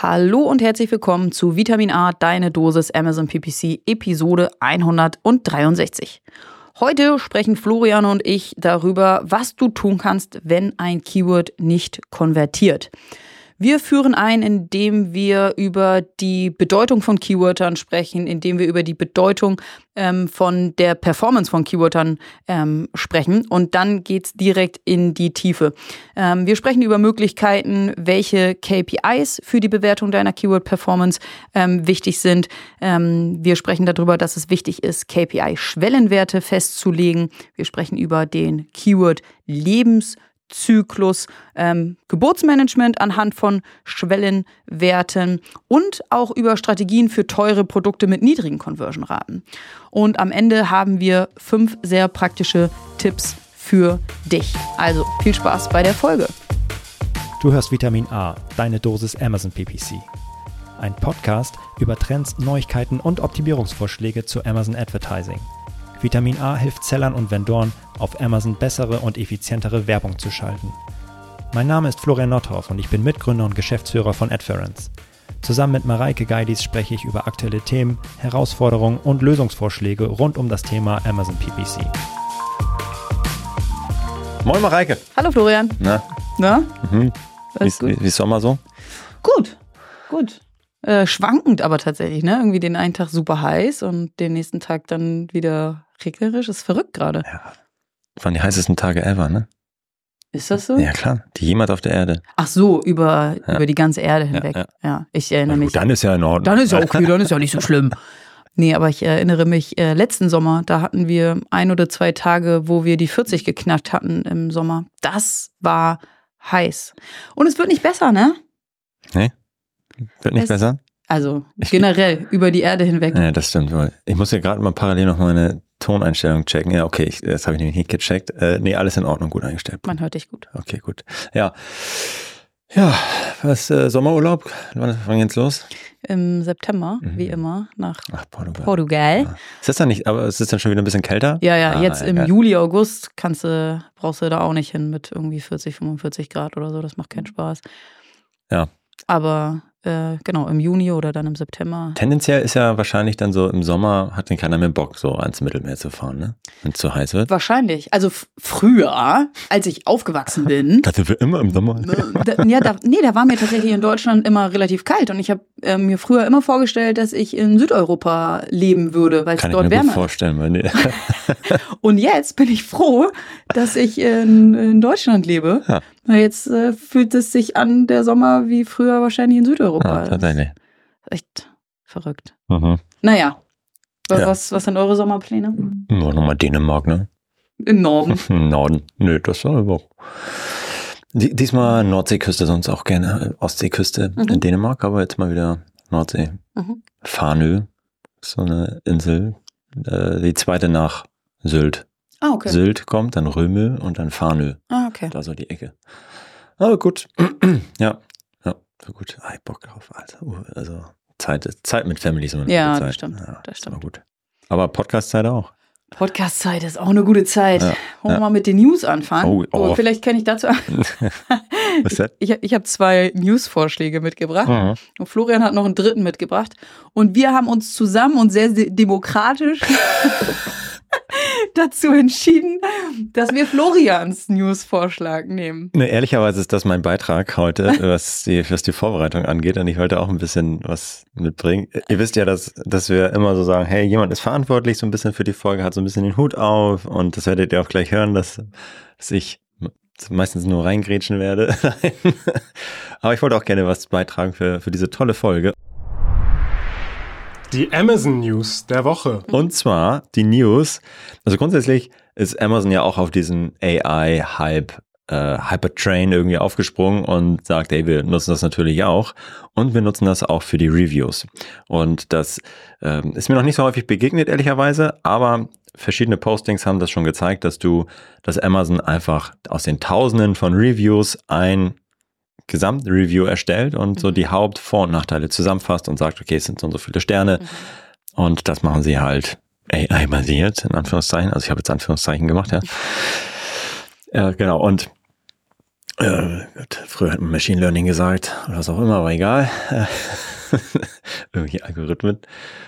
Hallo und herzlich willkommen zu Vitamin A, deine Dosis Amazon PPC, Episode 163. Heute sprechen Florian und ich darüber, was du tun kannst, wenn ein Keyword nicht konvertiert. Wir führen ein, indem wir über die Bedeutung von Keywörtern sprechen, indem wir über die Bedeutung ähm, von der Performance von Keywörtern ähm, sprechen. Und dann geht's direkt in die Tiefe. Ähm, wir sprechen über Möglichkeiten, welche KPIs für die Bewertung deiner Keyword-Performance ähm, wichtig sind. Ähm, wir sprechen darüber, dass es wichtig ist, KPI-Schwellenwerte festzulegen. Wir sprechen über den Keyword-Lebens- Zyklus, ähm, Geburtsmanagement anhand von Schwellenwerten und auch über Strategien für teure Produkte mit niedrigen Conversion-Raten. Und am Ende haben wir fünf sehr praktische Tipps für dich. Also viel Spaß bei der Folge. Du hörst Vitamin A, deine Dosis Amazon PPC. Ein Podcast über Trends, Neuigkeiten und Optimierungsvorschläge zu Amazon Advertising. Vitamin A hilft Sellern und Vendoren, auf Amazon bessere und effizientere Werbung zu schalten. Mein Name ist Florian Nothoff und ich bin Mitgründer und Geschäftsführer von Adference. Zusammen mit Mareike Geidis spreche ich über aktuelle Themen, Herausforderungen und Lösungsvorschläge rund um das Thema Amazon PPC. Moin Mareike. Hallo Florian. Na? Na? Mhm. Wie, Alles gut? wie, wie ist Sommer so? Gut, gut. Äh, schwankend aber tatsächlich, ne? Irgendwie den einen Tag super heiß und den nächsten Tag dann wieder regnerisch. Ist verrückt gerade. Ja. Waren die heißesten Tage ever, ne? Ist das so? Ja, klar. Die jemand auf der Erde. Ach so, über, Ja. über die ganze Erde hinweg. Ja, ja. ich erinnere Na mich. dann ist ja in Ordnung. Dann ist ja okay, dann ist ja nicht so schlimm. Nee, aber ich erinnere mich, äh, letzten Sommer, da hatten wir ein oder zwei Tage, wo wir die 40 geknackt hatten im Sommer. Das war heiß. Und es wird nicht besser, ne? Nee? Wird nicht Es- besser? Also generell über die Erde hinweg. Ja, das stimmt wohl. Ich muss ja gerade mal parallel noch meine Toneinstellung checken. Ja, okay, ich, das habe ich nämlich nicht gecheckt. Äh, nee, alles in Ordnung, gut eingestellt. Man hört dich gut. Okay, gut. Ja. Ja, was, äh, Sommerurlaub? Wann, wann geht's los? Im September, Mhm. wie immer, nach Ach, Portugal. Portugal. Ja. Ist das dann nicht, aber es ist dann schon wieder ein bisschen kälter? Ja, ja, Ah, jetzt im geil. Juli, August kannst du, brauchst du da auch nicht hin mit irgendwie 40, 45 Grad oder so. Das macht keinen Spaß. Ja. Aber äh, genau, im Juni oder dann im September. Tendenziell ist ja wahrscheinlich dann so im Sommer hat dann keiner mehr Bock, so ans Mittelmeer zu fahren, ne? Wenn es zu heiß wird. Wahrscheinlich. Also früher, als ich aufgewachsen bin, sind wir immer im Sommer. da, ja, da, nee, da war mir tatsächlich in Deutschland immer relativ kalt und ich habe äh, mir früher immer vorgestellt, dass ich in Südeuropa leben würde, weil es Kann ich dort mir gut wärmer ist. vorstellen, weil nee. Und jetzt bin ich froh, dass ich in, in Deutschland lebe. Ja. Weil jetzt äh, fühlt es sich an, der Sommer wie früher wahrscheinlich in Südeuropa. ja, tatsächlich. Echt verrückt. Mhm. Naja. Ja. Was, was sind eure Sommerpläne? Nur nochmal Dänemark, ne? Im Norden. Im Norden. Nö, das war aber auch. Die- Diesmal Nordseeküste, sonst auch gerne äh, Ostseeküste Mhm. in Dänemark, aber jetzt mal wieder Nordsee. Mhm. Farnö, so eine Insel, äh, die zweite nach Sylt. Ah, okay. Sylt kommt, dann Römel und dann Farnö. Ah, okay. Da so die Ecke. Aber gut. ja. Ja, so gut. Ah, ich Bock drauf, Alter. Uh, Also Zeit, ist- Zeit mit Family ist immer eine Ja, gute das Zeit. stimmt, Ja, das ist stimmt. gut. Aber Podcast-Zeit auch. Podcast-Zeit ist auch eine gute Zeit. Ja, Wollen wir ja. mal mit den News anfangen? Oh, oh. vielleicht kann ich dazu. Was ist das? Ich, ich habe zwei News-Vorschläge mitgebracht. Mhm. Und Florian hat noch einen dritten mitgebracht. Und wir haben uns zusammen und sehr de- demokratisch dazu entschieden, dass wir Florians News-Vorschlag nehmen. Ne, ehrlicherweise ist das mein Beitrag heute, was die, was die Vorbereitung angeht. Und ich wollte auch ein bisschen was mitbringen. Ihr wisst ja, dass, dass wir immer so sagen, hey, jemand ist verantwortlich so ein bisschen für die Folge, hat so ein bisschen den Hut auf. Und das werdet ihr auch gleich hören, dass, dass ich meistens nur reingrätschen werde. Aber ich wollte auch gerne was beitragen für, für diese tolle Folge. Die Amazon News der Woche. Und zwar die News. Also grundsätzlich ist Amazon ja auch auf diesen AI-Hype, äh, Hypertrain irgendwie aufgesprungen und sagt, ey, wir nutzen das natürlich auch. Und wir nutzen das auch für die Reviews. Und das ähm, ist mir noch nicht so häufig begegnet, ehrlicherweise, aber verschiedene Postings haben das schon gezeigt, dass du, dass Amazon einfach aus den Tausenden von Reviews ein Gesamtreview erstellt und so die Haupt-, Vor- und Nachteile zusammenfasst und sagt, okay, es sind so und so viele Sterne. Und das machen sie halt AI-basiert, in Anführungszeichen. Also ich habe jetzt Anführungszeichen gemacht, ja. Ja, genau. Und Äh, Gott, früher hat man Machine Learning gesagt oder was auch immer, aber egal. Irgendwie Algorithmen.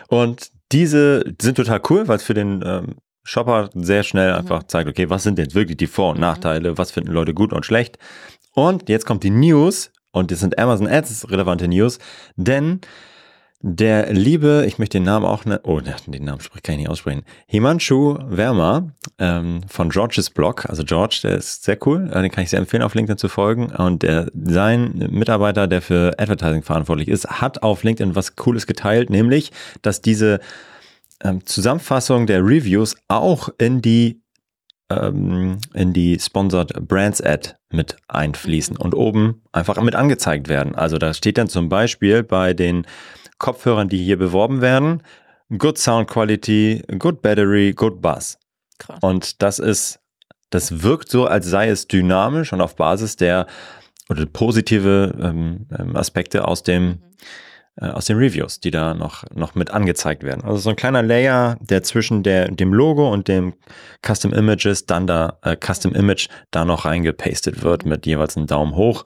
Und diese sind total cool, weil es für den ähm, Shopper sehr schnell einfach zeigt, okay, was sind jetzt wirklich die Vor- und Mhm. Nachteile, was finden Leute gut und schlecht. Und jetzt kommt die News. Und das sind Amazon Ads relevante News, denn der liebe, ich möchte den Namen auch, ne, oh, den Namen kann ich nicht aussprechen, Himanshu Verma ähm, von Georges Blog, also George, der ist sehr cool, äh, den kann ich sehr empfehlen, auf LinkedIn zu folgen. Und der, sein Mitarbeiter, der für Advertising verantwortlich ist, hat auf LinkedIn was Cooles geteilt, nämlich, dass diese ähm, Zusammenfassung der Reviews auch in die ähm, in die Sponsored Brands Ad mit einfließen und oben einfach mit angezeigt werden. Also da steht dann zum Beispiel bei den Kopfhörern, die hier beworben werden, Good Sound Quality, Good Battery, Good Buzz. Krass. Und das ist, das wirkt so, als sei es dynamisch und auf Basis der oder positive ähm, ähm, Aspekte aus dem äh, aus den Reviews, die da noch, noch mit angezeigt werden. Also so ein kleiner Layer, der zwischen der, dem Logo und dem Custom Images dann da, äh, Custom Image da noch reingepastet wird mit jeweils einem Daumen hoch.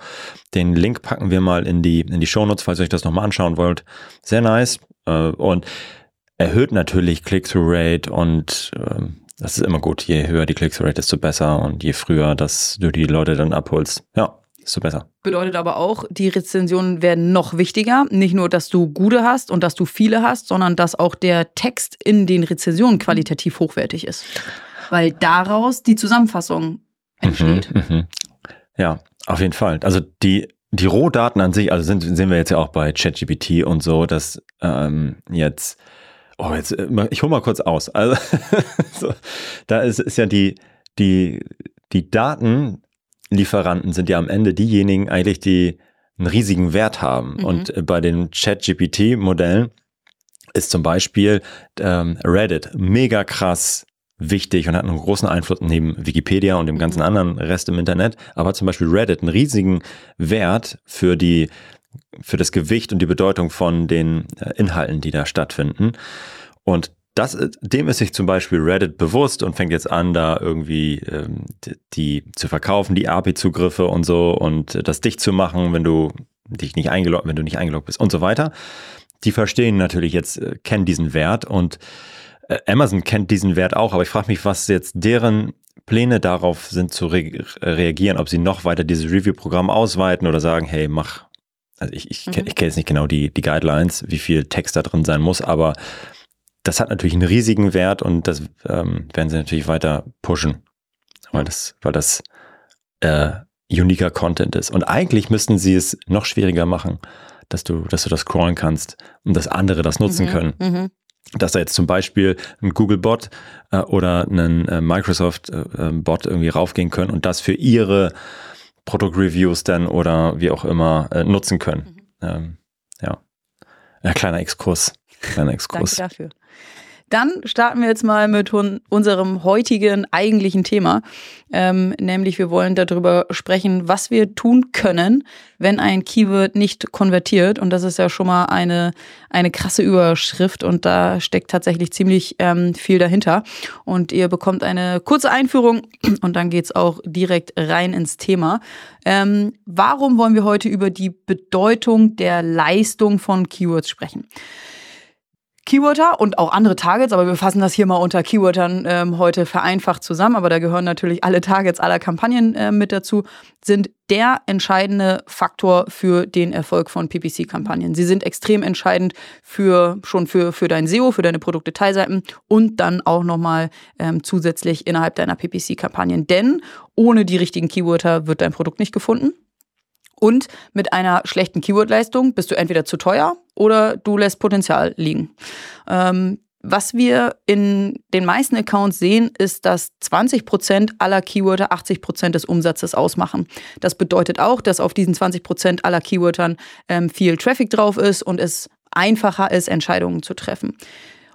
Den Link packen wir mal in die, in die Shownotes, falls ihr euch das nochmal anschauen wollt. Sehr nice. Äh, und erhöht natürlich Click-Through-Rate und ähm, das ist immer gut. Je höher die Click-Through-Rate, desto besser und je früher, dass du die Leute dann abholst, ja, desto besser. Bedeutet aber auch, die Rezensionen werden noch wichtiger. Nicht nur, dass du gute hast und dass du viele hast, sondern dass auch der Text in den Rezensionen qualitativ hochwertig ist. Weil daraus die Zusammenfassung entsteht. Mhm, mhm. Ja, auf jeden Fall. Also die, die Rohdaten an sich, also sind, sehen wir jetzt ja auch bei ChatGPT und so, dass ähm, jetzt, oh, jetzt, äh, ich hol mal kurz aus. Also, so, da ist, ist ja die, die, die Datenlieferanten sind ja am Ende diejenigen eigentlich, die einen riesigen Wert haben. Mhm. Und äh, bei den ChatGPT-Modellen ist zum Beispiel ähm, Reddit mega krass wichtig und hat einen großen Einfluss neben Wikipedia und dem ganzen anderen Rest im Internet, aber zum Beispiel Reddit einen riesigen Wert für die für das Gewicht und die Bedeutung von den äh, Inhalten, die da stattfinden. Und das, äh, dem ist sich zum Beispiel Reddit bewusst und fängt jetzt an, da irgendwie ähm, die, zu verkaufen, die API-Zugriffe und so und äh, das dicht zu machen, wenn du dich nicht eingeloggt, wenn du nicht eingeloggt bist und so weiter. Die verstehen natürlich jetzt, äh, kennen diesen Wert und äh, Amazon kennt diesen Wert auch, aber ich frage mich, was jetzt deren Pläne darauf sind zu re reagieren, ob sie noch weiter dieses Review-Programm ausweiten oder sagen, hey, mach, also ich, ich, Mhm. ich kenne jetzt nicht genau die, die Guidelines, wie viel Text da drin sein muss, aber das hat natürlich einen riesigen Wert und das ähm, werden sie natürlich weiter pushen, weil das, weil das äh, uniker Content ist. Und eigentlich müssten sie es noch schwieriger machen, dass du, dass du das scrollen kannst und dass andere das nutzen Mhm, können Mhm. dass da jetzt zum Beispiel ein Google-Bot äh, oder ein äh, Microsoft-Bot irgendwie raufgehen können und das für ihre Produktreviews dann oder wie auch immer äh, nutzen können. Ähm, ja. ja, kleiner Exkurs. Danke Exkurs. dafür. Dann starten wir jetzt mal mit unserem heutigen eigentlichen Thema. Ähm, nämlich wir wollen darüber sprechen, was wir tun können, wenn ein Keyword nicht konvertiert. Und das ist ja schon mal eine, eine krasse Überschrift und da steckt tatsächlich ziemlich ähm, viel dahinter. Und ihr bekommt eine kurze Einführung und dann geht's auch direkt rein ins Thema. Ähm, warum wollen wir heute über die Bedeutung der Leistung von Keywords sprechen? Keyworder und auch andere Targets, aber wir fassen das hier mal unter Keywordern ähm, heute vereinfacht zusammen, aber da gehören natürlich alle Targets aller Kampagnen äh, mit dazu, sind der entscheidende Faktor für den Erfolg von PPC-Kampagnen. Sie sind extrem entscheidend für schon für, für dein SEO, für deine Produktdetailseiten und dann auch nochmal ähm, zusätzlich innerhalb deiner PPC-Kampagnen. Denn ohne die richtigen Keywörter wird dein Produkt nicht gefunden. Und mit einer schlechten Keywordleistung bist du entweder zu teuer oder du lässt Potenzial liegen. Ähm, was wir in den meisten Accounts sehen, ist, dass 20% aller Keywörter 80% des Umsatzes ausmachen. Das bedeutet auch, dass auf diesen 20% aller Keywörtern ähm, viel Traffic drauf ist und es einfacher ist, Entscheidungen zu treffen.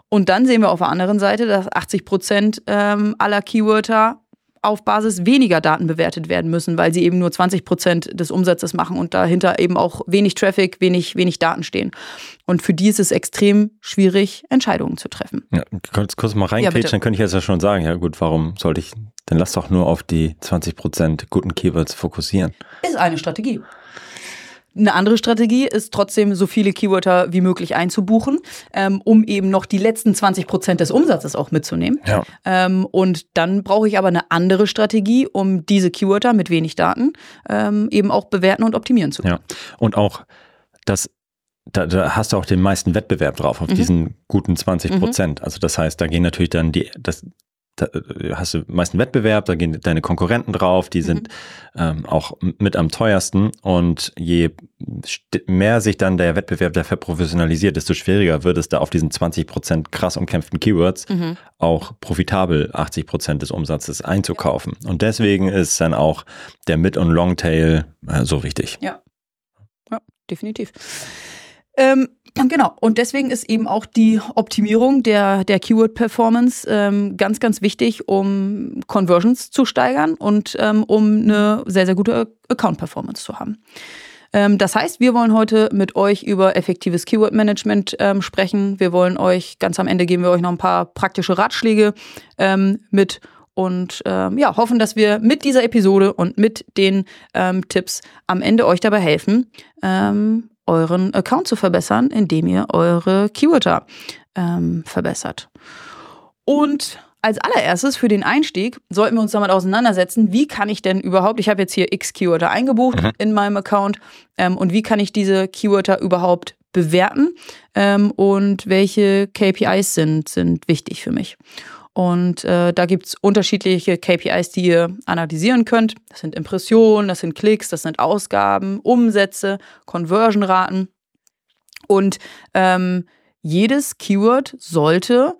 Und dann sehen wir auf der anderen Seite, dass 80% ähm, aller Keywörter auf Basis weniger Daten bewertet werden müssen, weil sie eben nur 20 Prozent des Umsatzes machen und dahinter eben auch wenig Traffic, wenig, wenig Daten stehen. Und für die ist es extrem schwierig, Entscheidungen zu treffen. Ja, kurz, kurz mal reinkrätschen, ja, dann könnte ich jetzt ja schon sagen, ja gut, warum sollte ich, dann lass doch nur auf die 20 Prozent guten Keywords fokussieren. Ist eine Strategie. Eine andere Strategie ist trotzdem so viele Keywörter wie möglich einzubuchen, ähm, um eben noch die letzten 20 Prozent des Umsatzes auch mitzunehmen. Ja. Ähm, und dann brauche ich aber eine andere Strategie, um diese Keywörter mit wenig Daten ähm, eben auch bewerten und optimieren zu können. Ja. Und auch das da, da, hast du auch den meisten Wettbewerb drauf, auf mhm. diesen guten 20 Prozent. Mhm. Also das heißt, da gehen natürlich dann die, das, da äh, hast du meisten Wettbewerb, da gehen deine Konkurrenten drauf, die sind mhm. ähm, auch mit am teuersten und je mehr sich dann der Wettbewerb dafür professionalisiert, desto schwieriger wird es da auf diesen 20 Prozent krass umkämpften Keywords mhm. auch profitabel 80 Prozent des Umsatzes einzukaufen. Und deswegen ist dann auch der Mid- und Longtail äh, so wichtig. Ja, ja definitiv. Ähm, genau, und deswegen ist eben auch die Optimierung der, der Keyword-Performance ähm, ganz, ganz wichtig, um Conversions zu steigern und ähm, um eine sehr, sehr gute Account-Performance zu haben. Ähm, das heißt, wir wollen heute mit euch über effektives Keyword-Management ähm, sprechen. Wir wollen euch, ganz am Ende geben wir euch noch ein paar praktische Ratschläge ähm, mit und ähm, ja, hoffen, dass wir mit dieser Episode und mit den ähm, Tipps am Ende euch dabei helfen, ähm, euren Account zu verbessern, indem ihr eure Keywörter ähm, verbessert. Und als allererstes für den Einstieg sollten wir uns damit auseinandersetzen, wie kann ich denn überhaupt, ich habe jetzt hier x Keywörter eingebucht mhm. in meinem Account ähm, und wie kann ich diese Keywörter überhaupt bewerten ähm, und welche KPIs sind, sind wichtig für mich. Und äh, da gibt es unterschiedliche KPIs, die ihr analysieren könnt. Das sind Impressionen, das sind Klicks, das sind Ausgaben, Umsätze, Conversion-Raten. Und ähm, jedes Keyword sollte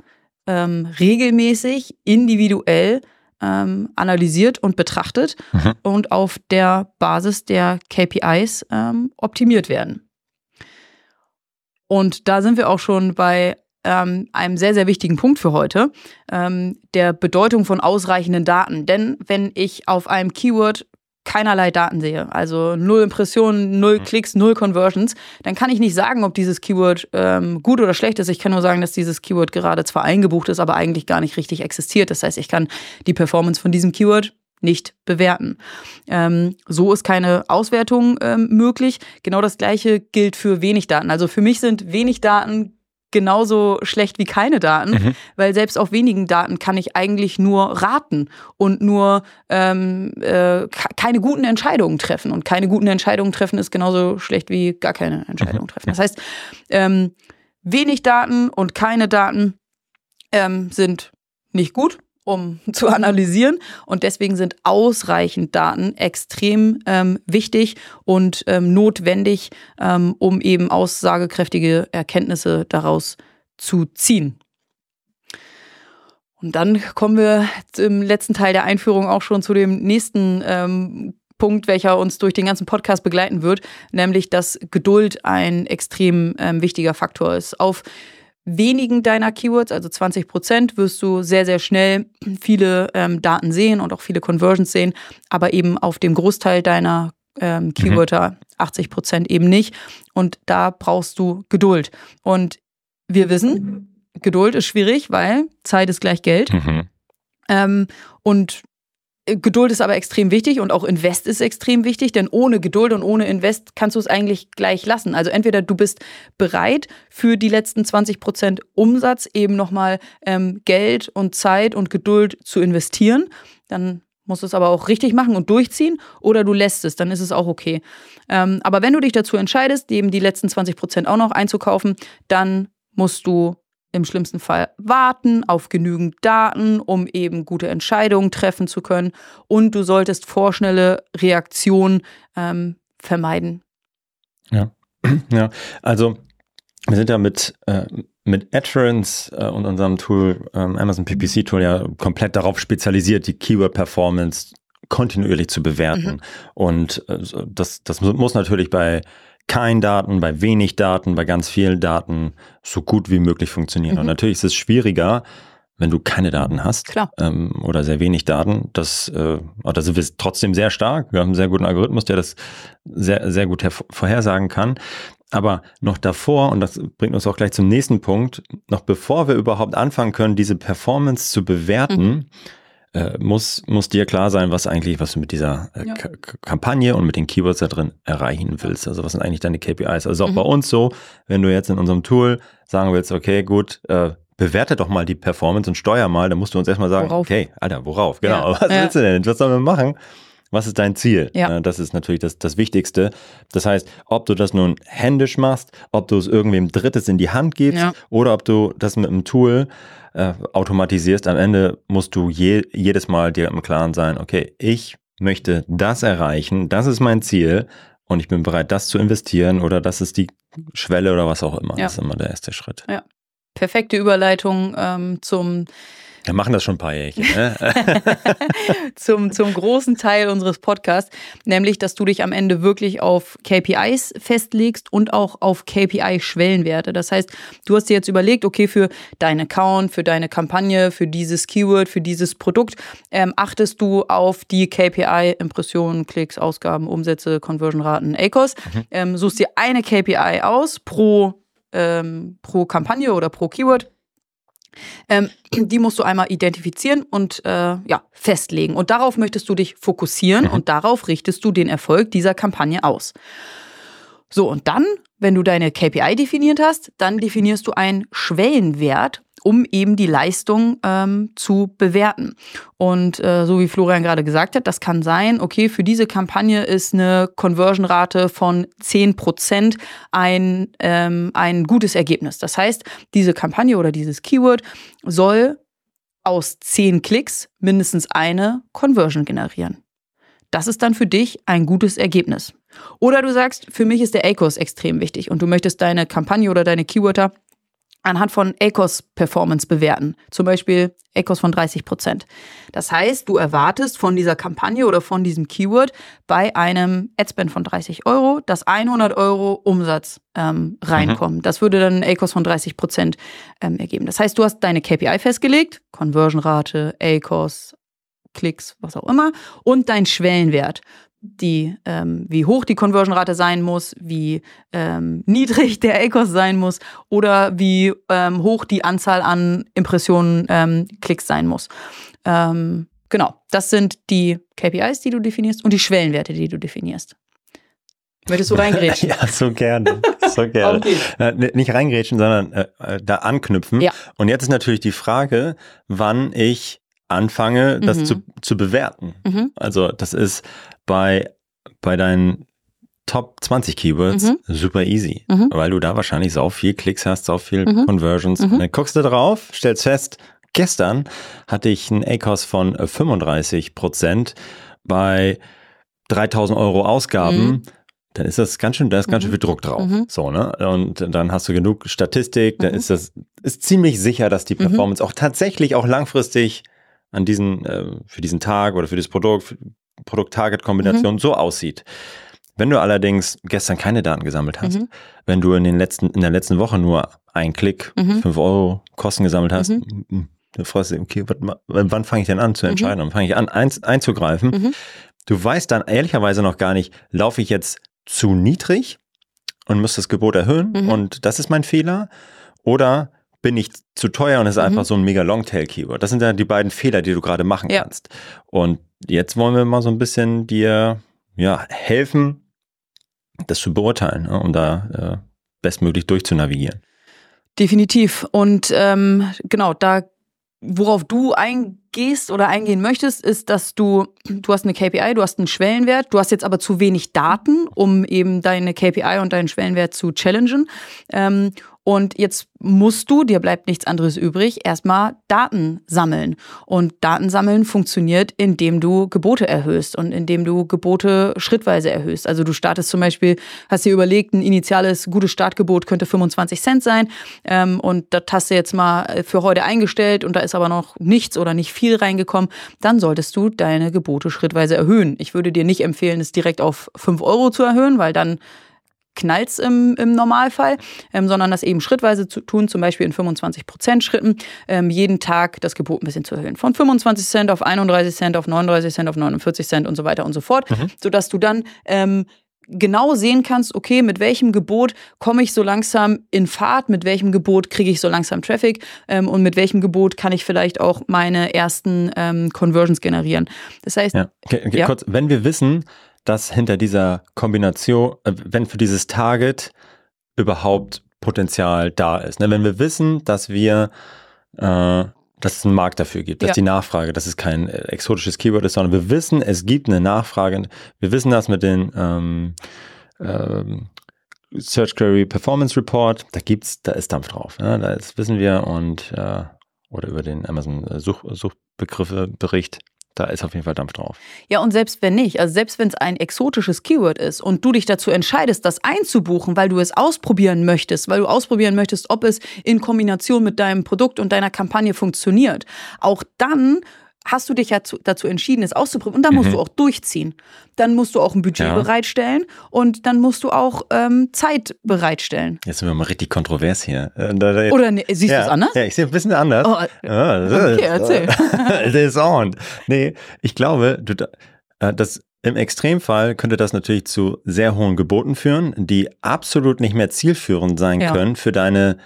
ähm, regelmäßig, individuell ähm, analysiert und betrachtet mhm. und auf der Basis der KPIs ähm, optimiert werden. Und da sind wir auch schon bei ähm, einem sehr, sehr wichtigen Punkt für heute, ähm, der Bedeutung von ausreichenden Daten. Denn wenn ich auf einem Keyword keinerlei Daten sehe, also null Impressionen, null mhm. Klicks, null Conversions, dann kann ich nicht sagen, ob dieses Keyword ähm, gut oder schlecht ist. Ich kann nur sagen, dass dieses Keyword gerade zwar eingebucht ist, aber eigentlich gar nicht richtig existiert. Das heißt, ich kann die Performance von diesem Keyword nicht bewerten. Ähm, so ist keine Auswertung ähm, möglich. Genau das gleiche gilt für wenig Daten. Also für mich sind wenig Daten genauso schlecht wie keine Daten, mhm. weil selbst auf wenigen Daten kann ich eigentlich nur raten und nur ähm, äh, keine guten Entscheidungen treffen. Und keine guten Entscheidungen treffen ist genauso schlecht wie gar keine Entscheidungen mhm. treffen. Das heißt, ähm, wenig Daten und keine Daten ähm, sind nicht gut um zu analysieren. Und deswegen sind ausreichend Daten extrem ähm, wichtig und ähm, notwendig, ähm, um eben aussagekräftige Erkenntnisse daraus zu ziehen. Und dann kommen wir im letzten Teil der Einführung auch schon zu dem nächsten ähm, Punkt, welcher uns durch den ganzen Podcast begleiten wird, nämlich dass Geduld ein extrem ähm, wichtiger Faktor ist. Auf wenigen deiner Keywords, also 20 Prozent, wirst du sehr, sehr schnell viele ähm, Daten sehen und auch viele Conversions sehen, aber eben auf dem Großteil deiner ähm, mhm. Mhm. 80 Prozent eben nicht. Und da brauchst du Geduld. Und wir wissen, Geduld ist schwierig, weil Zeit ist gleich Geld. Mhm. Ähm, und Geduld ist aber extrem wichtig und auch Invest ist extrem wichtig, denn ohne Geduld und ohne Invest kannst du es eigentlich gleich lassen. Also entweder du bist bereit für die letzten 20 Prozent Umsatz eben nochmal ähm, Geld und Zeit und Geduld zu investieren, dann musst du es aber auch richtig machen und durchziehen oder du lässt es, dann ist es auch okay. Ähm, aber wenn du dich dazu entscheidest, eben die letzten 20 Prozent auch noch einzukaufen, dann musst du im schlimmsten Fall warten auf genügend Daten, um eben gute Entscheidungen treffen zu können. Und du solltest vorschnelle Reaktionen ähm, vermeiden. Ja. ja, also wir sind ja mit, äh, mit Adference äh, und unserem Tool, ähm, Amazon PPC Tool, ja komplett darauf spezialisiert, die Keyword Performance kontinuierlich zu bewerten. Mhm. Und äh, das, das muss natürlich bei kein Daten, bei wenig Daten, bei ganz vielen Daten so gut wie möglich funktionieren. Mhm. Und natürlich ist es schwieriger, wenn du keine Daten hast Klar. Ähm, oder sehr wenig Daten. Das, äh, da sind wir trotzdem sehr stark. Wir haben einen sehr guten Algorithmus, der das sehr, sehr gut vorhersagen kann. Aber noch davor, und das bringt uns auch gleich zum nächsten Punkt, noch bevor wir überhaupt anfangen können, diese Performance zu bewerten, mhm. Äh, muss, muss dir klar sein, was eigentlich, was du mit dieser äh, ja. Kampagne und mit den Keywords da drin erreichen willst. Also was sind eigentlich deine KPIs? Also auch mhm. bei uns so, wenn du jetzt in unserem Tool sagen willst, okay, gut, äh, bewerte doch mal die Performance und steuer mal, dann musst du uns erstmal sagen, worauf? okay, Alter, worauf? Genau, ja. was willst du denn? Was sollen wir machen? Was ist dein Ziel? Ja. Das ist natürlich das, das Wichtigste. Das heißt, ob du das nun händisch machst, ob du es irgendwem Drittes in die Hand gibst ja. oder ob du das mit einem Tool äh, automatisierst, am Ende musst du je, jedes Mal dir im Klaren sein, okay, ich möchte das erreichen, das ist mein Ziel und ich bin bereit, das zu investieren oder das ist die Schwelle oder was auch immer. Ja. Das ist immer der erste Schritt. Ja. Perfekte Überleitung ähm, zum wir machen das schon ein paar Jährchen. Ne? zum, zum großen Teil unseres Podcasts, nämlich, dass du dich am Ende wirklich auf KPIs festlegst und auch auf KPI-Schwellenwerte. Das heißt, du hast dir jetzt überlegt, okay, für deinen Account, für deine Kampagne, für dieses Keyword, für dieses Produkt, ähm, achtest du auf die KPI, Impressionen, Klicks, Ausgaben, Umsätze, Conversion-Raten, ACOS, mhm. ähm, suchst dir eine KPI aus pro, ähm, pro Kampagne oder pro Keyword ähm, die musst du einmal identifizieren und äh, ja, festlegen. Und darauf möchtest du dich fokussieren mhm. und darauf richtest du den Erfolg dieser Kampagne aus. So, und dann, wenn du deine KPI definiert hast, dann definierst du einen Schwellenwert um eben die Leistung ähm, zu bewerten. Und äh, so wie Florian gerade gesagt hat, das kann sein, okay, für diese Kampagne ist eine Conversion-Rate von 10% ein, ähm, ein gutes Ergebnis. Das heißt, diese Kampagne oder dieses Keyword soll aus 10 Klicks mindestens eine Conversion generieren. Das ist dann für dich ein gutes Ergebnis. Oder du sagst, für mich ist der ACOS extrem wichtig und du möchtest deine Kampagne oder deine Keywörter anhand von ACOS-Performance bewerten. Zum Beispiel ACOS von 30 Prozent. Das heißt, du erwartest von dieser Kampagne oder von diesem Keyword bei einem Adspend von 30 Euro, dass 100 Euro Umsatz ähm, reinkommen. Mhm. Das würde dann ACOS von 30 Prozent ähm, ergeben. Das heißt, du hast deine KPI festgelegt, Conversion-Rate, ACOS, Klicks, was auch immer, und dein Schwellenwert die, ähm, wie hoch die Conversion-Rate sein muss, wie ähm, niedrig der ACOS sein muss oder wie ähm, hoch die Anzahl an Impressionen, ähm, Klicks sein muss. Ähm, genau, das sind die KPIs, die du definierst und die Schwellenwerte, die du definierst. Möchtest du reingrätschen? ja, so gerne. So gerne. okay. äh, nicht reingrätschen, sondern äh, äh, da anknüpfen. Ja. Und jetzt ist natürlich die Frage, wann ich anfange, das mhm. zu, zu bewerten. Mhm. Also das ist bei, bei deinen Top 20 Keywords mhm. super easy, mhm. weil du da wahrscheinlich so viel Klicks hast, so viel mhm. Conversions. Mhm. Dann guckst du drauf, stellst fest, gestern hatte ich einen ACOS von 35 Prozent bei 3000 Euro Ausgaben dann ist das ganz schön, da ist ganz schön viel Druck drauf. Mhm. So, ne? Und dann hast du genug Statistik, dann mhm. ist das, ist ziemlich sicher, dass die Performance auch tatsächlich auch langfristig an diesen, äh, für diesen Tag oder für das Produkt, Produkt-Target-Kombination mhm. so aussieht. Wenn du allerdings gestern keine Daten gesammelt hast, mhm. wenn du in, den letzten, in der letzten Woche nur einen Klick, mhm. fünf Euro Kosten gesammelt hast, mhm. dann fragst du, okay, wann fange ich denn an zu mhm. entscheiden? Dann fange ich an ein, einzugreifen. Mhm. Du weißt dann ehrlicherweise noch gar nicht, laufe ich jetzt zu niedrig und muss das Gebot erhöhen mhm. und das ist mein Fehler? Oder bin ich zu teuer und es ist mhm. einfach so ein mega Longtail-Keyword. Das sind ja die beiden Fehler, die du gerade machen ja. kannst. Und jetzt wollen wir mal so ein bisschen dir ja, helfen, das zu beurteilen, ne, um da äh, bestmöglich durchzunavigieren. Definitiv. Und ähm, genau, da worauf du eingehst oder eingehen möchtest, ist, dass du, du hast eine KPI, du hast einen Schwellenwert, du hast jetzt aber zu wenig Daten, um eben deine KPI und deinen Schwellenwert zu challengen. Ähm, und jetzt musst du, dir bleibt nichts anderes übrig, erstmal Daten sammeln. Und Daten sammeln funktioniert, indem du Gebote erhöhst und indem du Gebote schrittweise erhöhst. Also du startest zum Beispiel, hast dir überlegt, ein initiales gutes Startgebot könnte 25 Cent sein ähm, und das hast du jetzt mal für heute eingestellt und da ist aber noch nichts oder nicht viel reingekommen, dann solltest du deine Gebote schrittweise erhöhen. Ich würde dir nicht empfehlen, es direkt auf 5 Euro zu erhöhen, weil dann knallt's im, im Normalfall, ähm, sondern das eben schrittweise zu tun, zum Beispiel in 25% Schritten, ähm, jeden Tag das Gebot ein bisschen zu erhöhen. Von 25 Cent auf 31 Cent, auf 39 Cent, auf 49 Cent und so weiter und so fort, mhm. sodass du dann ähm, genau sehen kannst, okay, mit welchem Gebot komme ich so langsam in Fahrt, mit welchem Gebot kriege ich so langsam Traffic ähm, und mit welchem Gebot kann ich vielleicht auch meine ersten ähm, Conversions generieren. Das heißt, ja. Okay, okay, ja. kurz, wenn wir wissen, dass hinter dieser Kombination, äh, wenn für dieses Target überhaupt Potenzial da ist, ne? wenn wir wissen, dass wir äh, dass es einen Markt dafür gibt, dass ja. die Nachfrage, dass es kein äh, exotisches Keyword ist, sondern wir wissen, es gibt eine Nachfrage. Wir wissen das mit den ähm, ähm, Search Query Performance Report, da gibt's, da ist Dampf drauf. Ne? Das wissen wir und äh, oder über den Amazon äh, Such, Suchbegriffe Bericht da ist auf jeden Fall Dampf drauf. Ja, und selbst wenn nicht, also selbst wenn es ein exotisches Keyword ist und du dich dazu entscheidest, das einzubuchen, weil du es ausprobieren möchtest, weil du ausprobieren möchtest, ob es in Kombination mit deinem Produkt und deiner Kampagne funktioniert, auch dann hast du dich ja zu, dazu entschieden, es auszuprobieren. Und dann musst mhm. du auch durchziehen. Dann musst du auch ein Budget ja. bereitstellen und dann musst du auch ähm, Zeit bereitstellen. Jetzt sind wir mal richtig kontrovers hier. Äh, Oder ne, siehst ja. du es anders? Ja, ich sehe ein bisschen anders. Oh, okay, erzähl. Das ist on. Nee, ich glaube, du, äh, das im Extremfall könnte das natürlich zu sehr hohen Geboten führen, die absolut nicht mehr zielführend sein ja. können für deine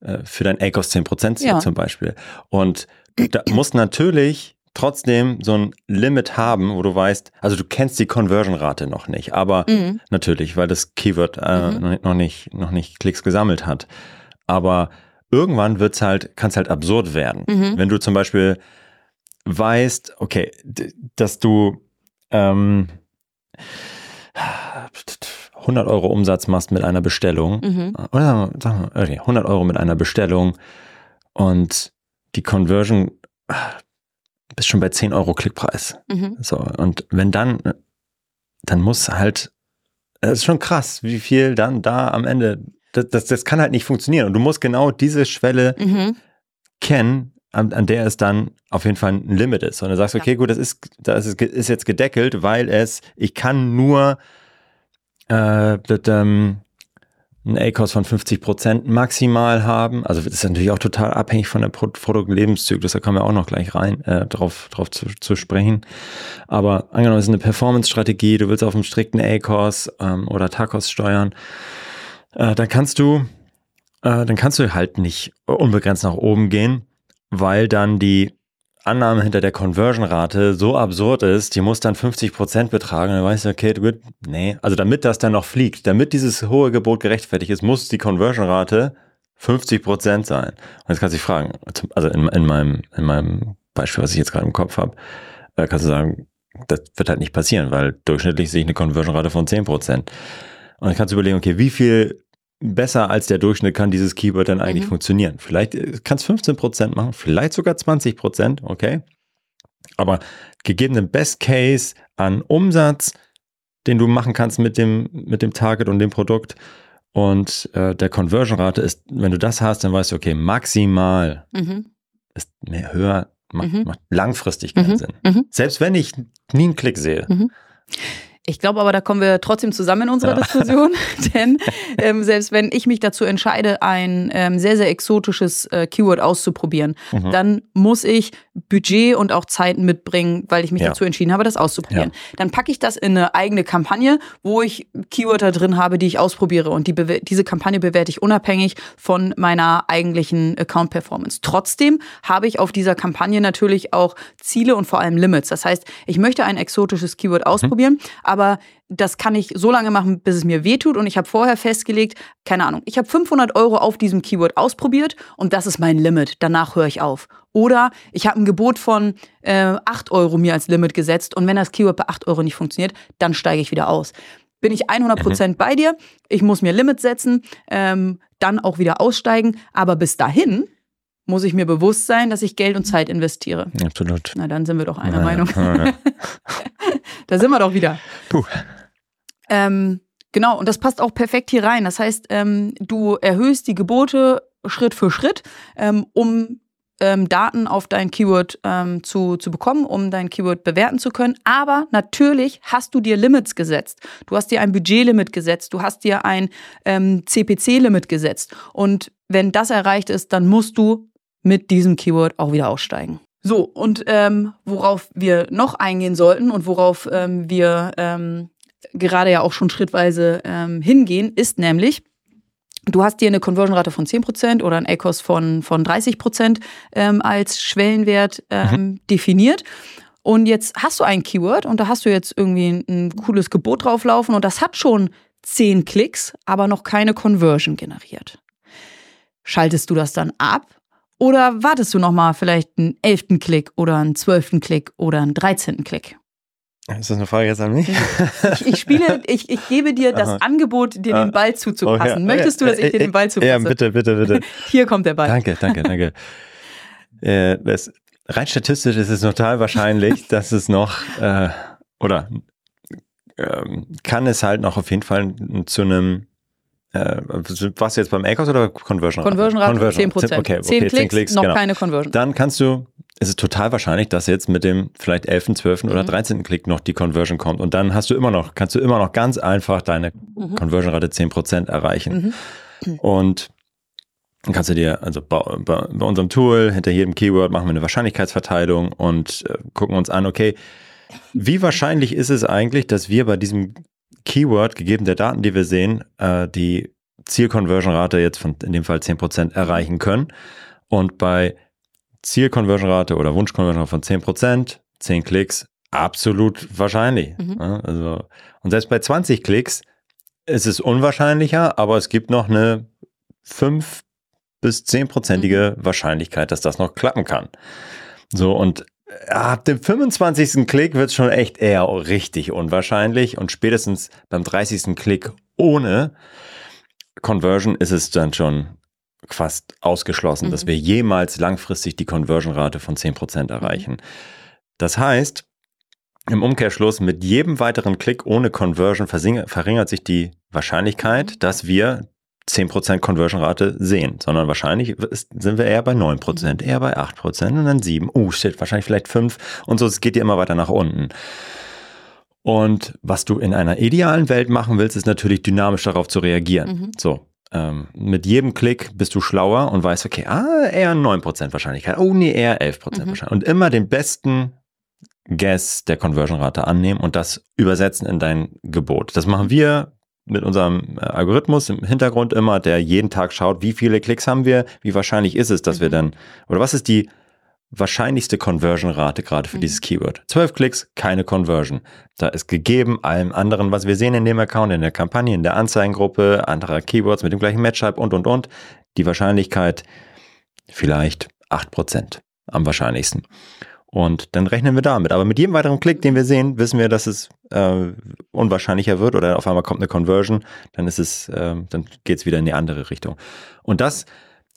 äh, für dein ACOS 10% Ziel ja. zum Beispiel. Und da muss natürlich trotzdem so ein Limit haben, wo du weißt, also du kennst die Conversion-Rate noch nicht, aber mhm. natürlich, weil das Keyword äh, mhm. noch nicht, noch nicht Klicks gesammelt hat. Aber irgendwann wird's halt, kann es halt absurd werden. Mhm. Wenn du zum Beispiel weißt, okay, dass du ähm, 100 Euro Umsatz machst mit einer Bestellung, mhm. oder sagen wir, okay, 100 Euro mit einer Bestellung und die Conversion bist schon bei 10 Euro Klickpreis. Mhm. So, und wenn dann, dann muss halt, das ist schon krass, wie viel dann da am Ende, das, das, das kann halt nicht funktionieren. Und du musst genau diese Schwelle mhm. kennen, an, an, der es dann auf jeden Fall ein Limit ist. Und du sagst, okay, gut, das ist, das ist, ist jetzt gedeckelt, weil es, ich kann nur äh, das, ähm, einen ACOS von 50 Prozent maximal haben. Also das ist natürlich auch total abhängig von der Pro Produktlebenszyklus. Da kommen wir auch noch gleich rein, äh, drauf, drauf zu, zu sprechen. Aber angenommen, es ist eine Performance-Strategie, du willst auf einen strikten ACOS ähm, oder TACOS steuern, äh, dann kannst du, äh, dann kannst du halt nicht unbegrenzt nach oben gehen, weil dann die Annahme hinter der Conversion-Rate so absurd ist, die muss dann 50 Prozent betragen, dann weißt du, okay, du gut, nee. Also damit das dann noch fliegt, damit dieses hohe Gebot gerechtfertigt ist, muss die Conversion-Rate 50 Prozent sein. Und jetzt kannst du dich fragen, also in, in, meinem, in meinem Beispiel, was ich jetzt gerade im Kopf habe, äh, kannst du sagen, das wird halt nicht passieren, weil durchschnittlich sehe ich eine Conversion-Rate von 10 Prozent. Und dann kannst du überlegen, okay, wie viel besser als der Durchschnitt kann dieses Keyword dann eigentlich mhm. funktionieren. Vielleicht kannst du 15 Prozent machen, vielleicht sogar 20 Prozent, okay? Aber gegebenen Best Case an Umsatz, den du machen kannst mit dem, mit dem Target und dem Produkt und äh, der Conversion-Rate ist, wenn du das hast, dann weißt du, okay, maximal mhm. ist mehr höher, macht, mhm. macht langfristig keinen mhm. Sinn. Mhm. Selbst wenn ich nie einen Klick sehe. Ich glaube aber, da kommen wir trotzdem zusammen in unserer ja. Diskussion, denn ähm, selbst wenn ich mich dazu entscheide, ein ähm, sehr, sehr exotisches äh, Keyword auszuprobieren, mhm. dann muss ich Budget und auch Zeiten mitbringen, weil ich mich ja. dazu entschieden habe, das auszuprobieren. Ja. Dann packe ich das in eine eigene Kampagne, wo ich Keywörter drin habe, die ich ausprobiere und die diese Kampagne bewerte ich unabhängig von meiner eigentlichen Account-Performance. Trotzdem habe ich auf dieser Kampagne natürlich auch Ziele und vor allem Limits. Das heißt, ich möchte ein exotisches Keyword mhm. ausprobieren, aber aber das kann ich so lange machen, bis es mir wehtut. Und ich habe vorher festgelegt, keine Ahnung, ich habe 500 Euro auf diesem Keyword ausprobiert und das ist mein Limit. Danach höre ich auf. Oder ich habe ein Gebot von äh, 8 Euro mir als Limit gesetzt und wenn das Keyword bei 8 Euro nicht funktioniert, dann steige ich wieder aus. Bin ich 100% mhm. bei dir, ich muss mir Limit setzen, ähm, dann auch wieder aussteigen. Aber bis dahin muss ich mir bewusst sein, dass ich Geld und Zeit investiere. Absolut. Na, dann sind wir doch einer ja, Meinung. Ja, da sind wir doch wieder. Puh. Ähm, genau, und das passt auch perfekt hier rein. Das heißt, ähm, du erhöhst die Gebote Schritt für Schritt, ähm, um ähm, Daten auf dein Keyword ähm, zu, zu bekommen, um dein Keyword bewerten zu können. Aber natürlich hast du dir Limits gesetzt. Du hast dir ein Budgetlimit gesetzt. Du hast dir ein ähm, CPC-Limit gesetzt. Und wenn das erreicht ist, dann musst du mit diesem Keyword auch wieder aussteigen. So, und ähm, worauf wir noch eingehen sollten und worauf ähm, wir ähm, gerade ja auch schon schrittweise ähm, hingehen, ist nämlich, Du hast dir eine Conversion-Rate von 10% oder ein ACOS von, von 30% ähm, als Schwellenwert ähm, mhm. definiert. Und jetzt hast du ein Keyword und da hast du jetzt irgendwie ein, ein cooles Gebot drauflaufen und das hat schon 10 Klicks, aber noch keine Conversion generiert. Schaltest du das dann ab oder wartest du nochmal vielleicht einen elften Klick oder einen zwölften Klick oder einen dreizehnten Klick? Ist das eine Frage jetzt an mich? Ich, ich spiele, ich, ich gebe dir das Aha. Angebot, dir den ah. Ball zuzupassen. Oh, ja. Möchtest du, dass ich dir den Ball zupasse? Ja, bitte, bitte, bitte. Hier kommt der Ball. Danke, danke, danke. äh, das, rein statistisch ist es total wahrscheinlich, dass es noch, äh, oder äh, kann es halt noch auf jeden Fall zu einem äh, was jetzt beim ACOS oder Conversion Rate? Conversion Rate Conversion. 10%. Okay, okay, 10 Klicks, 10 Klicks noch genau. keine Conversion. Dann kannst du ist es total wahrscheinlich, dass jetzt mit dem vielleicht 11., 12. Mhm. oder 13. Klick noch die Conversion kommt. Und dann hast du immer noch, kannst du immer noch ganz einfach deine mhm. Conversion-Rate 10% erreichen. Mhm. Und dann kannst du dir, also bei, bei, bei, unserem Tool, hinter jedem Keyword machen wir eine Wahrscheinlichkeitsverteilung und äh, gucken uns an, okay, wie wahrscheinlich ist es eigentlich, dass wir bei diesem Keyword, gegeben der Daten, die wir sehen, äh, die Ziel-Conversion-Rate jetzt von in dem Fall 10% erreichen können. Und bei Ziel-Conversion-Rate oder Wunsch-Conversion-Rate von 10%, 10 Klicks, absolut wahrscheinlich. Mhm. Also, und selbst bei 20 Klicks ist es unwahrscheinlicher, aber es gibt noch eine 5 bis 10-prozentige mhm. Wahrscheinlichkeit, dass das noch klappen kann. So, und ab dem 25. Klick wird es schon echt eher richtig unwahrscheinlich und spätestens beim 30. Klick ohne Conversion ist es dann schon fast ausgeschlossen, mhm. dass wir jemals langfristig die Conversion-Rate von 10% erreichen. Mhm. Das heißt, im Umkehrschluss, mit jedem weiteren Klick ohne Conversion verringert sich die Wahrscheinlichkeit, mhm. dass wir 10% Conversion-Rate sehen, sondern wahrscheinlich ist, sind wir eher bei 9%, mhm. eher bei 8% und dann 7. Oh shit, wahrscheinlich vielleicht 5 und so, es geht ja immer weiter nach unten. Und was du in einer idealen Welt machen willst, ist natürlich dynamisch darauf zu reagieren. Mhm. So, ähm, mit jedem Klick bist du schlauer und weißt, okay, ah, eher 9% Wahrscheinlichkeit. Oh nee, eher 11% mhm. Wahrscheinlichkeit. Und immer den besten Guess der Conversion-Rate annehmen und das übersetzen in dein Gebot. Das machen wir mit unserem äh, Algorithmus im Hintergrund immer, der jeden Tag schaut, wie viele Klicks haben wir, wie wahrscheinlich ist es, dass mhm. wir dann, oder was ist die wahrscheinlichste Conversion-Rate gerade für mhm. dieses Keyword. Zwölf Klicks, keine Conversion. Da ist gegeben allem anderen, was wir sehen in dem Account, in der Kampagne, in der Anzeigengruppe, anderer Keywords mit dem gleichen Match-Type und, und, und. Die Wahrscheinlichkeit vielleicht acht Prozent am wahrscheinlichsten. Und dann rechnen wir damit. Aber mit jedem weiteren Klick, den wir sehen, wissen wir, dass es äh, unwahrscheinlicher wird oder auf einmal kommt eine Conversion, dann ist es, äh, dann geht es wieder in die andere Richtung. Und das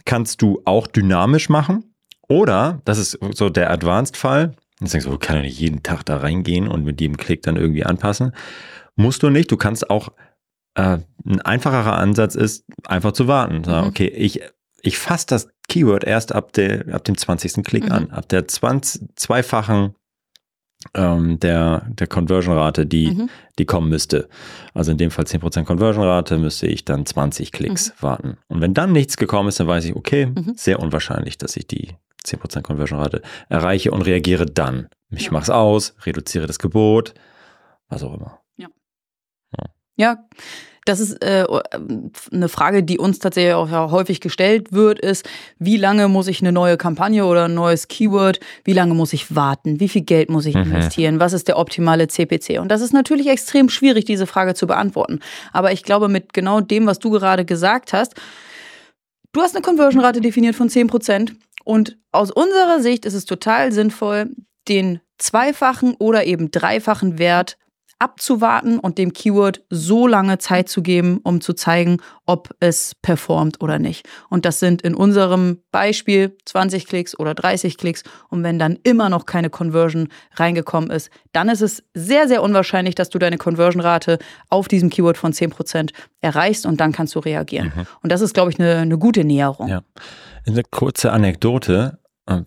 kannst du auch dynamisch machen. Oder, das ist so der Advanced-Fall, jetzt denkst du, kann ja nicht jeden Tag da reingehen und mit jedem Klick dann irgendwie anpassen. Musst du nicht, du kannst auch, äh, ein einfacherer Ansatz ist, einfach zu warten. Sagen, mhm. okay, ich, ich fasse das Keyword erst ab, der, ab dem 20. Klick mhm. an, ab der 20, zweifachen ähm, der, der Conversion-Rate, die, mhm. die kommen müsste. Also in dem Fall 10% Conversion-Rate, müsste ich dann 20 Klicks mhm. warten. Und wenn dann nichts gekommen ist, dann weiß ich, okay, mhm. sehr unwahrscheinlich, dass ich die 10% Conversion-Rate erreiche und reagiere dann. Ich ja. mache es aus, reduziere das Gebot, was auch immer. Ja. Ja, ja das ist äh, eine Frage, die uns tatsächlich auch ja häufig gestellt wird, ist, wie lange muss ich eine neue Kampagne oder ein neues Keyword, wie lange muss ich warten, wie viel Geld muss ich mhm. investieren, was ist der optimale CPC? Und das ist natürlich extrem schwierig, diese Frage zu beantworten. Aber ich glaube, mit genau dem, was du gerade gesagt hast, du hast eine Conversion-Rate definiert von 10%. Und aus unserer Sicht ist es total sinnvoll, den zweifachen oder eben dreifachen Wert abzuwarten und dem Keyword so lange Zeit zu geben, um zu zeigen, ob es performt oder nicht. Und das sind in unserem Beispiel 20 Klicks oder 30 Klicks. Und wenn dann immer noch keine Conversion reingekommen ist, dann ist es sehr, sehr unwahrscheinlich, dass du deine Conversion-Rate auf diesem Keyword von 10% erreichst und dann kannst du reagieren. Mhm. Und das ist, glaube ich, eine, eine gute Näherung. Ja. Eine kurze Anekdote.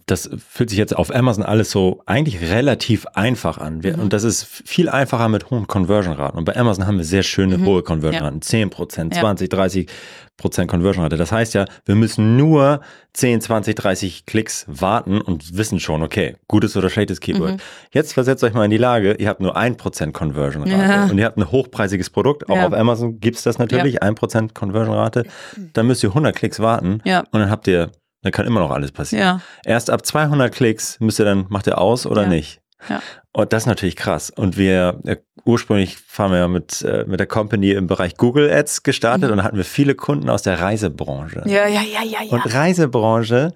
Das fühlt sich jetzt auf Amazon alles so eigentlich relativ einfach an. Wir, Mhm. Und das ist viel einfacher mit hohen Conversion-Raten. Und bei Amazon haben wir sehr schöne Mhm. hohe Conversion-Raten. 10%, Ja. 20, 30 Prozent Conversion-Rate. Das heißt ja, wir müssen nur 10, 20, 30 Klicks warten und wissen schon, okay, gutes oder schlechtes Keyword. Mhm. Jetzt versetzt euch mal in die Lage, ihr habt nur 1% Conversion-Rate Ja. und ihr habt ein hochpreisiges Produkt. Auch Ja. auf Amazon gibt's das natürlich, 1% Conversion-Rate. Dann müsst ihr 100 Klicks warten Ja. und dann habt ihr, dann kann immer noch alles passieren. Ja. Erst ab 200 Klicks müsst ihr dann, macht ihr aus oder Ja. nicht. Ja. Und das ist natürlich krass. Und wir, äh, ursprünglich fahren wir ja mit, äh, mit der Company im Bereich Google Ads gestartet und da hatten wir viele Kunden aus der Reisebranche. Mhm. Ja, ja, ja, ja, ja. Und Reisebranche,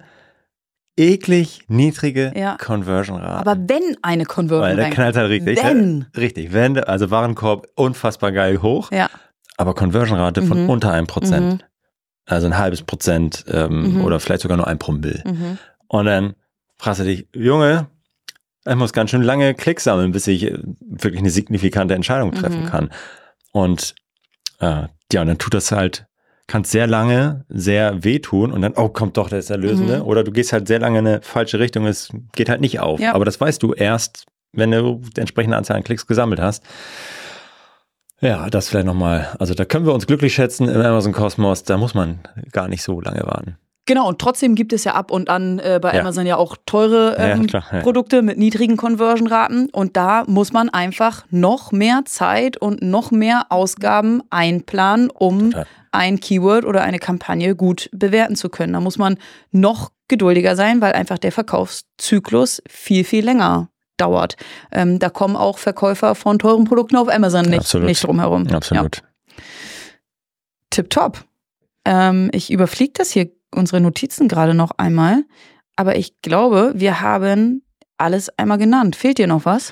eklig niedrige Ja. Conversion-Raten. Aber wenn eine Conversion Weil der knallt halt richtig. Wenn. Ne? Richtig. Wenn, also Warenkorb unfassbar geil hoch, Ja. aber Conversion-Rate von Mhm. unter einem Prozent. Mhm. Also ein halbes Prozent ähm, Mhm. oder vielleicht sogar nur ein Promille. Mhm. Und dann fragst du dich, Junge, ich muss ganz schön lange Klicks sammeln, bis ich äh, wirklich eine signifikante Entscheidung treffen Mhm. kann. Und äh, ja, und dann tut das halt, kann sehr lange sehr wehtun und dann, oh, kommt doch das Erlösende. Mhm. Oder du gehst halt sehr lange in eine falsche Richtung, es geht halt nicht auf. Ja. Aber das weißt du erst, wenn du die entsprechende Anzahl an Klicks gesammelt hast. Ja, das vielleicht nochmal. Also da können wir uns glücklich schätzen im Amazon Kosmos. Da muss man gar nicht so lange warten. Genau, und trotzdem gibt es ja ab und an äh, bei Ja. Amazon ja auch teure Ja, ähm, klar, ja. Produkte mit niedrigen Conversion-Raten. Und da muss man einfach noch mehr Zeit und noch mehr Ausgaben einplanen, um Total. ein Keyword oder eine Kampagne gut bewerten zu können. Da muss man noch geduldiger sein, weil einfach der Verkaufszyklus viel, viel länger dauert. Ähm, da kommen auch Verkäufer von teuren Produkten auf Amazon nicht, Absolut. nicht drum herum. Absolut. Tipptopp. Ähm, ich überfliege das hier, unsere Notizen gerade noch einmal. Aber ich glaube, wir haben alles einmal genannt. Fehlt dir noch was?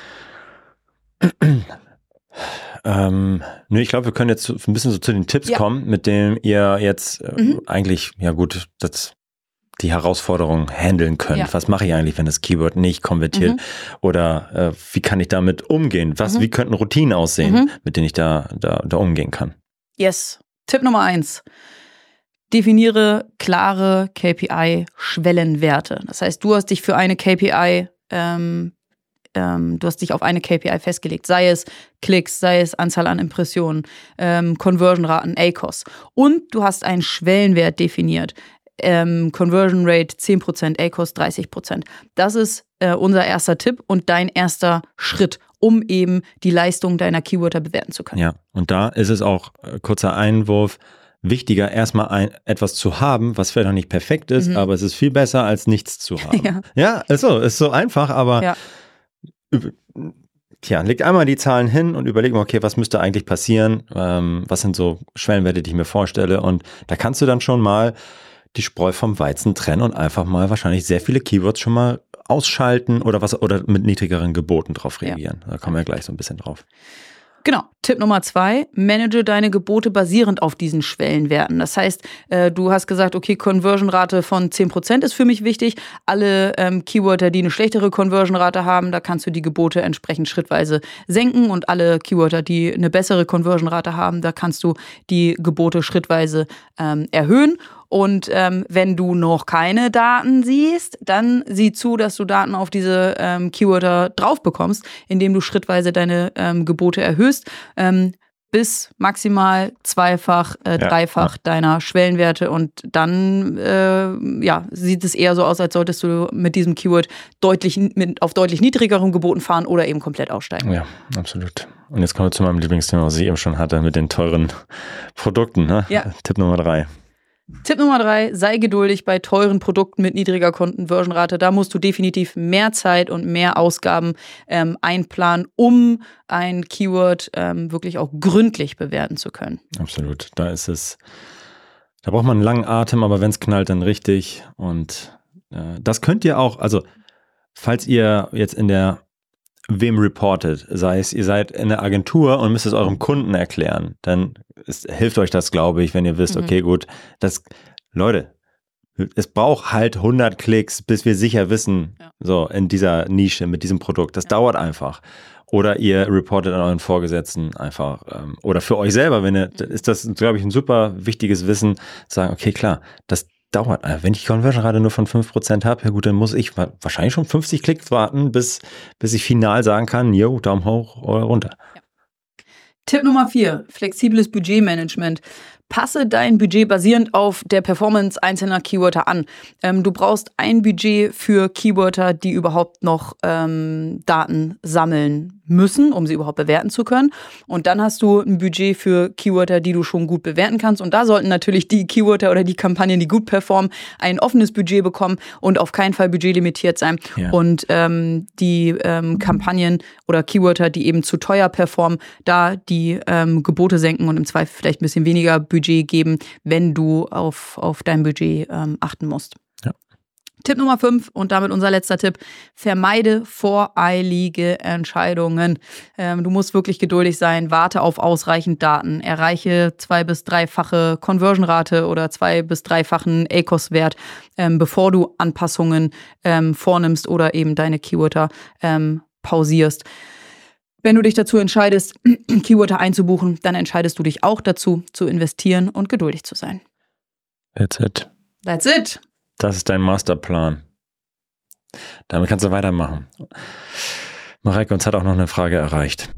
Ähm, nö, ich glaube, wir können jetzt ein bisschen so zu den Tipps Ja. kommen, mit denen ihr jetzt äh, Mhm. eigentlich, ja gut, das, die Herausforderung handeln könnt. Ja. Was mache ich eigentlich, wenn das Keyword nicht konvertiert? Mhm. Oder äh, wie kann ich damit umgehen? Was, Mhm. wie könnten Routinen aussehen, Mhm. mit denen ich da, da, da umgehen kann? Yes. Tipp Nummer eins. Definiere klare KPI-Schwellenwerte. Das heißt, du hast dich für eine KPI, ähm, ähm, du hast dich auf eine KPI festgelegt, sei es Klicks, sei es Anzahl an Impressionen, ähm, Conversion-Raten, ACOS. Und du hast einen Schwellenwert definiert. Ähm, Conversion Rate 10%, ACOS 30%. Das ist äh, unser erster Tipp und dein erster Schritt, um eben die Leistung deiner Keywörter bewerten zu können. Ja, und da ist es auch, äh, kurzer Einwurf, wichtiger, erstmal ein, etwas zu haben, was vielleicht noch nicht perfekt ist, Mhm. aber es ist viel besser, als nichts zu haben. Ja. ja ist so, ist so einfach, aber Ja. Tja, leg einmal die Zahlen hin und überleg mal, okay, was müsste eigentlich passieren? Ähm, was sind so Schwellenwerte, die ich mir vorstelle? Und da kannst du dann schon mal die Spreu vom Weizen trennen und einfach mal wahrscheinlich sehr viele Keywords schon mal ausschalten oder was oder mit niedrigeren Geboten drauf Ja. reagieren. Da kommen wir gleich so ein bisschen drauf. Genau. Tipp Nummer zwei, manage deine Gebote basierend auf diesen Schwellenwerten. Das heißt, äh, du hast gesagt, okay, Conversion-Rate von 10% ist für mich wichtig. Alle ähm, Keywörter, die eine schlechtere Conversion-Rate haben, da kannst du die Gebote entsprechend schrittweise senken. Und alle Keywörter, die eine bessere Conversion-Rate haben, da kannst du die Gebote schrittweise ähm, erhöhen. Und ähm, wenn du noch keine Daten siehst, dann sieh zu, dass du Daten auf diese ähm, Keywörter drauf bekommst, indem du schrittweise deine ähm, Gebote erhöhst, ähm, bis maximal zweifach, äh, dreifach deiner Schwellenwerte. Und dann äh, ja, sieht es eher so aus, als solltest du mit diesem Keyword deutlich mit, auf deutlich niedrigeren Geboten fahren oder eben komplett aussteigen. Ja, absolut. Und jetzt kommen wir zu meinem Lieblingsthema, was ich eben schon hatte, mit den teuren Produkten. Ne? Ja. Tipp Nummer drei. Tipp Nummer drei, sei geduldig bei teuren Produkten mit niedriger Conversion-Rate. Da musst du definitiv mehr Zeit und mehr Ausgaben ähm, einplanen, um ein Keyword ähm, wirklich auch gründlich bewerten zu können. Absolut. Da ist es, da braucht man einen langen Atem, aber wenn es knallt, dann richtig. Und äh, das könnt ihr auch, also falls ihr jetzt in der wem reportet, sei es, ihr seid in der Agentur und müsst es eurem Kunden erklären, dann ist, hilft euch das, glaube ich, wenn ihr wisst, Mhm. okay, gut, das, Leute, es braucht halt 100 Klicks, bis wir sicher wissen, Ja. so in dieser Nische mit diesem Produkt. Das dauert einfach. Oder ihr reportet an euren Vorgesetzten einfach. Ähm, oder für euch selber, wenn ihr, dann ist das, glaube ich, ein super wichtiges Wissen, zu sagen, okay, klar, das dauert. Äh, wenn ich Conversion-Rate nur von 5% habe, ja gut, dann muss ich wahrscheinlich schon 50 Klicks warten, bis, bis ich final sagen kann, jo, Daumen hoch oder runter. Ja. Tipp Nummer 4, flexibles Budgetmanagement. Passe dein Budget basierend auf der Performance einzelner Keywörter an. Ähm, du brauchst ein Budget für Keywörter, die überhaupt noch ähm, Daten sammeln müssen, um sie überhaupt bewerten zu können. Und dann hast du ein Budget für Keywörter, die du schon gut bewerten kannst. Und da sollten natürlich die Keywörter oder die Kampagnen, die gut performen, ein offenes Budget bekommen und auf keinen Fall budgetlimitiert sein. Ja. Und ähm, die ähm, Kampagnen oder Keywörter, die eben zu teuer performen, da die ähm, Gebote senken und im Zweifel vielleicht ein bisschen weniger Budget geben, wenn du auf, auf dein Budget ähm, achten musst. Tipp Nummer 5 und damit unser letzter Tipp. Vermeide voreilige Entscheidungen. Ähm, du musst wirklich geduldig sein. Warte auf ausreichend Daten. Erreiche zwei- bis dreifache Conversion-Rate oder zwei- bis dreifachen ACOS-Wert, ähm, bevor du Anpassungen ähm, vornimmst oder eben deine Keywörter ähm, pausierst. Wenn du dich dazu entscheidest, Keywörter einzubuchen, dann entscheidest du dich auch dazu, zu investieren und geduldig zu sein. That's it. That's it. Das ist dein Masterplan. Damit kannst du weitermachen. Mareike, uns hat auch noch eine Frage erreicht.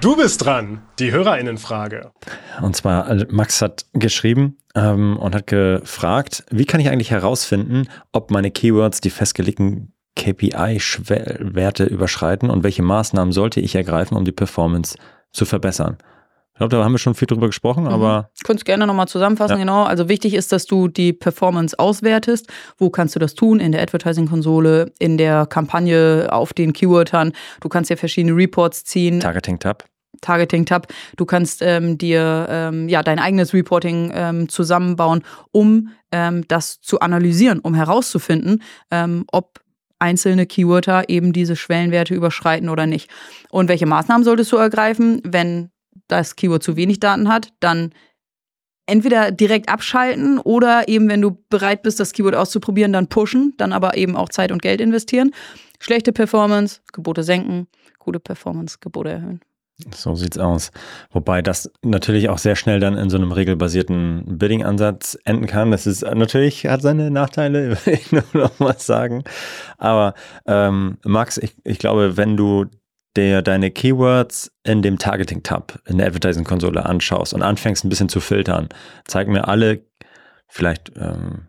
Du bist dran, die Hörerinnenfrage. Und zwar, äh, Max hat geschrieben ähm, und hat gefragt, wie kann ich eigentlich herausfinden, ob meine Keywords die festgelegten KPI-Werte überschreiten und welche Maßnahmen sollte ich ergreifen, um die Performance zu verbessern? Ich glaube, da haben wir schon viel drüber gesprochen, mhm. aber. Du kannst gerne nochmal zusammenfassen, ja. genau. Also wichtig ist, dass du die Performance auswertest. Wo kannst du das tun? In der Advertising-Konsole, in der Kampagne, auf den Keywordern. Du kannst ja verschiedene Reports ziehen. Targeting-Tab. Targeting-Tab. Du kannst ähm, dir ähm, ja dein eigenes Reporting ähm, zusammenbauen, um ähm, das zu analysieren, um herauszufinden, ähm, ob einzelne Keywörter eben diese Schwellenwerte überschreiten oder nicht. Und welche Maßnahmen solltest du ergreifen, wenn das Keyword zu wenig Daten hat, dann entweder direkt abschalten oder eben, wenn du bereit bist, das Keyword auszuprobieren, dann pushen, dann aber eben auch Zeit und Geld investieren. Schlechte Performance, Gebote senken, gute Performance, Gebote erhöhen. So sieht's aus. Wobei das natürlich auch sehr schnell dann in so einem regelbasierten Bidding-Ansatz enden kann. Das ist natürlich, hat seine Nachteile, will ich nur noch mal sagen. Aber ähm, Max, ich, ich glaube, wenn du dir deine Keywords in dem Targeting-Tab in der Advertising-Konsole anschaust und anfängst ein bisschen zu filtern, zeig mir alle, vielleicht ähm,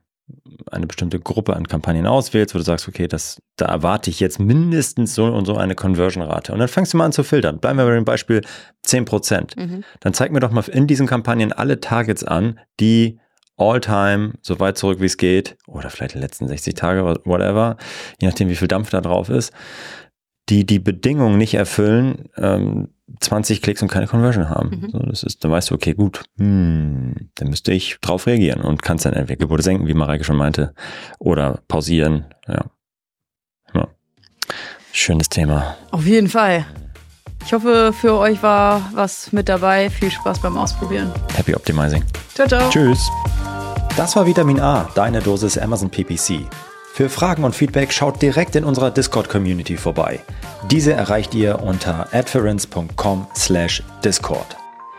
eine bestimmte Gruppe an Kampagnen auswählst, wo du sagst, okay, das, da erwarte ich jetzt mindestens so und so eine Conversion-Rate. Und dann fängst du mal an zu filtern. Bleiben wir bei dem Beispiel 10%. Mhm. Dann zeig mir doch mal in diesen Kampagnen alle Targets an, die all-time, so weit zurück wie es geht, oder vielleicht die letzten 60 Tage, whatever, je nachdem, wie viel Dampf da drauf ist, die die Bedingungen nicht erfüllen, ähm, 20 Klicks und keine Conversion haben. Mhm. So, das ist, dann weißt du, okay, gut, hm, dann müsste ich drauf reagieren und kannst dann entweder Gebote senken, wie Mareike schon meinte, oder pausieren. Ja. ja. Schönes Thema. Auf jeden Fall. Ich hoffe, für euch war was mit dabei. Viel Spaß beim Ausprobieren. Happy Optimizing. Ciao, ciao. Tschüss. Das war Vitamin A, deine Dosis Amazon PPC. Für Fragen und Feedback schaut direkt in unserer Discord-Community vorbei. Diese erreicht ihr unter adference.com/discord.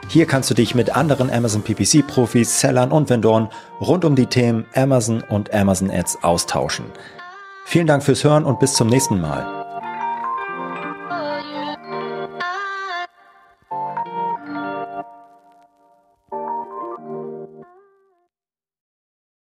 Hier kannst du dich mit anderen Amazon PPC-Profis, Sellern und Vendoren rund um die Themen Amazon und Amazon Ads austauschen. Vielen Dank fürs Hören und bis zum nächsten Mal.